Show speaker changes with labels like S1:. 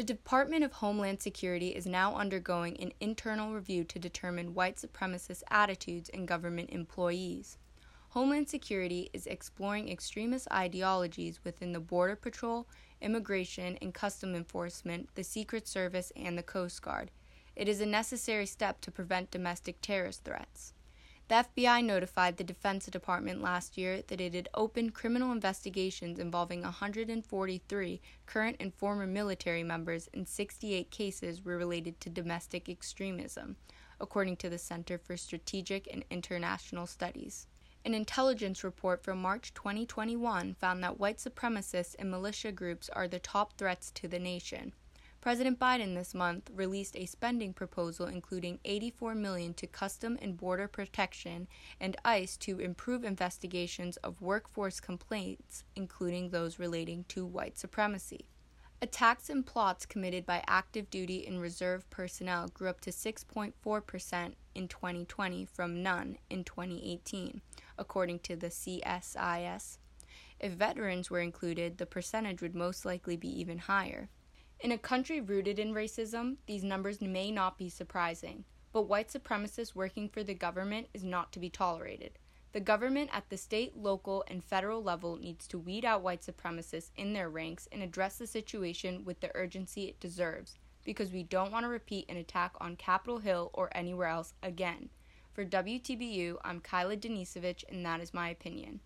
S1: The Department of Homeland Security is now undergoing an internal review to determine white supremacist attitudes in government employees. Homeland Security is exploring extremist ideologies within the Border Patrol, Immigration and Custom Enforcement, the Secret Service, and the Coast Guard. It is a necessary step to prevent domestic terrorist threats. The FBI notified the Defense Department last year that it had opened criminal investigations involving 143 current and former military members, and 68 cases were related to domestic extremism, according to the Center for Strategic and International Studies. An intelligence report from March 2021 found that white supremacists and militia groups are the top threats to the nation. President Biden this month released a spending proposal including 84 million to Custom and Border Protection and ICE to improve investigations of workforce complaints including those relating to white supremacy. Attacks and plots committed by active duty and reserve personnel grew up to 6.4% in 2020 from none in 2018, according to the CSIS. If veterans were included, the percentage would most likely be even higher. In a country rooted in racism, these numbers may not be surprising, but white supremacists working for the government is not to be tolerated. The government at the state, local, and federal level needs to weed out white supremacists in their ranks and address the situation with the urgency it deserves, because we don't want to repeat an attack on Capitol Hill or anywhere else again. For WTBU, I'm Kyla Denisovich, and that is my opinion.